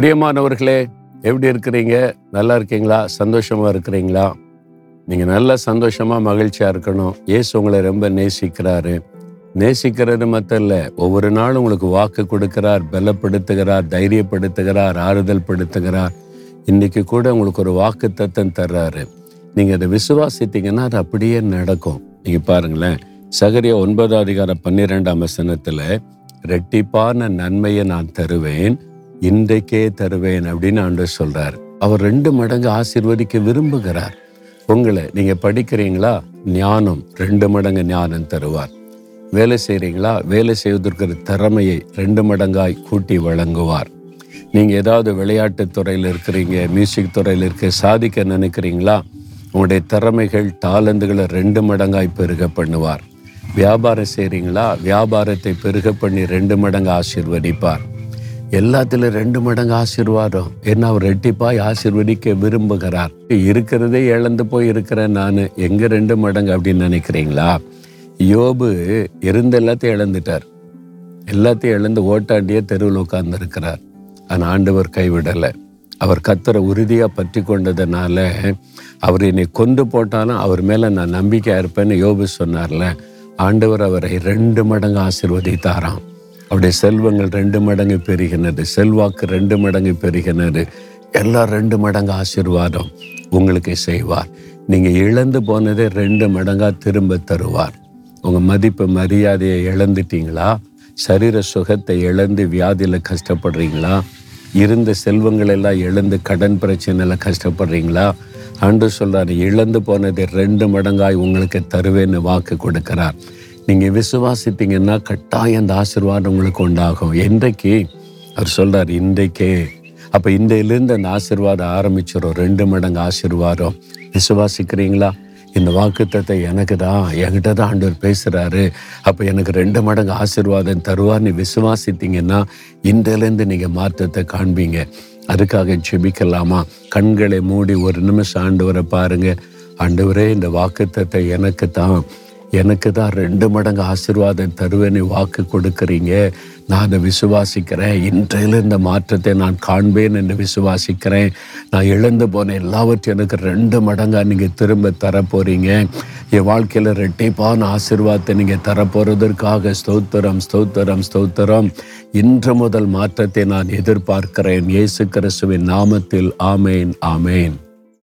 பிரியமானவர்களே எப்படி இருக்கிறீங்க? நல்லா இருக்கீங்களா? சந்தோஷமா இருக்கிறீங்களா? நீங்க நல்லா சந்தோஷமா மகிழ்ச்சியா இருக்கணும். ஏசு உங்களை ரொம்ப நேசிக்கிறாரு. நேசிக்கிறது மட்டும் இல்லை ஒவ்வொரு நாளும் உங்களுக்கு வாக்கு கொடுக்கிறார் பலப்படுத்துகிறார் தைரியப்படுத்துகிறார் ஆறுதல் படுத்துகிறார். இன்னைக்கு கூட உங்களுக்கு ஒரு வாக்கு தத்தம் தர்றாரு. நீங்க அதை விசுவாசித்தீங்கன்னா அது அப்படியே நடக்கும். நீங்க பாருங்களேன் சகரிய ஒன்பதாம் அதிகாரம் பன்னிரெண்டாம் வசனத்துல ரெட்டிப்பான நன்மையை நான் தருவேன் இன்றைக்கே தருவேன் அப்படின்னு ஆண்டவர் சொல்றார். அவர் ரெண்டு மடங்கு ஆசிர்வதிக்க விரும்புகிறார். உங்களை நீங்க படிக்கிறீங்களா? ஞானம் ரெண்டு மடங்கு ஞானம் தருவார். வேலை செய்கிறீங்களா வேலை செய்வதற்கு திறமையை ரெண்டு மடங்காய் கூட்டி வழங்குவார். நீங்கள் ஏதாவது விளையாட்டு துறையில் இருக்கிறீங்க மியூசிக் துறையில் இருக்க சாதிக்க நினைக்கிறீங்களா? உங்களுடைய திறமைகள் டாலந்துகளை ரெண்டு மடங்காய் பெருக பண்ணுவார். வியாபாரம் செய்கிறீங்களா வியாபாரத்தை பெருக பண்ணி ரெண்டு மடங்கு ஆசிர்வதிப்பார். எல்லாத்துலயும் ரெண்டு மடங்கு ஆசீர்வாதம். என்ன அவர் ரெட்டிப்பாய் ஆசிர்வதிக்க விரும்புகிறார். இருக்கிறதே இழந்து போய் இருக்கிறேன் நான். எங்க ரெண்டு மடங்கு அப்படின்னு நினைக்கிறீங்களா? யோபு இருந்த எல்லாத்தையும் இழந்துட்டார். எல்லாத்தையும் இழந்து ஓட்டாண்டியே தெருவில் உட்கார்ந்து இருக்கிறார் ஆனால் ஆண்டவர் கைவிடலை. அவர் கத்தரை உறுதியா பற்றி கொண்டதுனால அவர் என்னை கொண்டு போட்டாலும் அவர் மேல நான் நம்பிக்கையா இருப்பேன்னு யோபு சொன்னார்ல. ஆண்டவர் அவரை ரெண்டு மடங்கு ஆசிர்வதித்தாராம். அவருடைய செல்வங்கள் ரெண்டு மடங்கு பெருகினது செல்வாக்கு ரெண்டு மடங்கு பெருகினது. எல்லாம் ரெண்டு மடங்கு ஆசீர்வாதம் உங்களுக்கு செய்வார். நீங்கள் இழந்து போனதே ரெண்டு மடங்காக திரும்ப தருவார். உங்கள் மதிப்பு மரியாதையை இழந்துட்டீங்களா? சரீர சுகத்தை இழந்து வியாதியில் கஷ்டப்படுறீங்களா? இருந்த செல்வங்கள் எல்லாம் இழந்து கடன் பிரச்சனையில் கஷ்டப்படுறீங்களா? ஆண்டு சொல்கிறார் இழந்து போனதை ரெண்டு மடங்காய் உங்களுக்கு தருவேன்னு வாக்கு கொடுக்கிறார். நீங்க விசுவாசித்தீங்கன்னா கட்டாயம் அந்த ஆசீர்வாதம் உங்களுக்கு உண்டாகும். என்றைக்கு அவர் சொல்றார் இன்றைக்கே. அப்ப இன்றையிலிருந்து அந்த ஆசீர்வாதம் ஆரம்பிச்சிடும் ரெண்டு மடங்கு ஆசிர்வாதம். விசுவாசிக்கிறீங்களா? இந்த வாக்குத்தத்தை எனக்கு தான். என்கிட்ட தான் ஆண்டவர் பேசுகிறாரு அப்போ எனக்கு ரெண்டு மடங்கு ஆசீர்வாதம் தருவார்னு விசுவாசித்தீங்கன்னா இன்றையிலேருந்து நீங்கள் மாற்றத்தை காண்பீங்க. அதுக்காக ஜெபிக்கலாமா? கண்களை மூடி ஒரு நிமிஷம் ஆண்டவரை பாருங்கள் ஆண்டவரே இந்த வாக்குத்தத்தை எனக்கு தான். எனக்கு தான் ரெண்டு மடங்கு ஆசிர்வாதம் தருவேன்னு வாக்கு கொடுக்குறீங்க. நான் அதை விசுவாசிக்கிறேன். இன்றையில இந்த மாற்றத்தை நான் காண்பேன் என்று விசுவாசிக்கிறேன். நான் இழந்து போன எல்லாவற்றையும் எனக்கு ரெண்டு மடங்காக நீங்கள் திரும்ப தரப்போறீங்க. என் வாழ்க்கையில் ரெட்டிப்பான ஆசிர்வாதத்தை நீங்கள் தரப்போகிறதற்காக ஸ்தோத்திரம் ஸ்தோத்திரம் ஸ்தோத்திரம். இன்று முதல் மாற்றத்தை நான் எதிர்பார்க்கிறேன். இயேசு கிறிஸ்துவின் நாமத்தில் ஆமேன் ஆமேன்.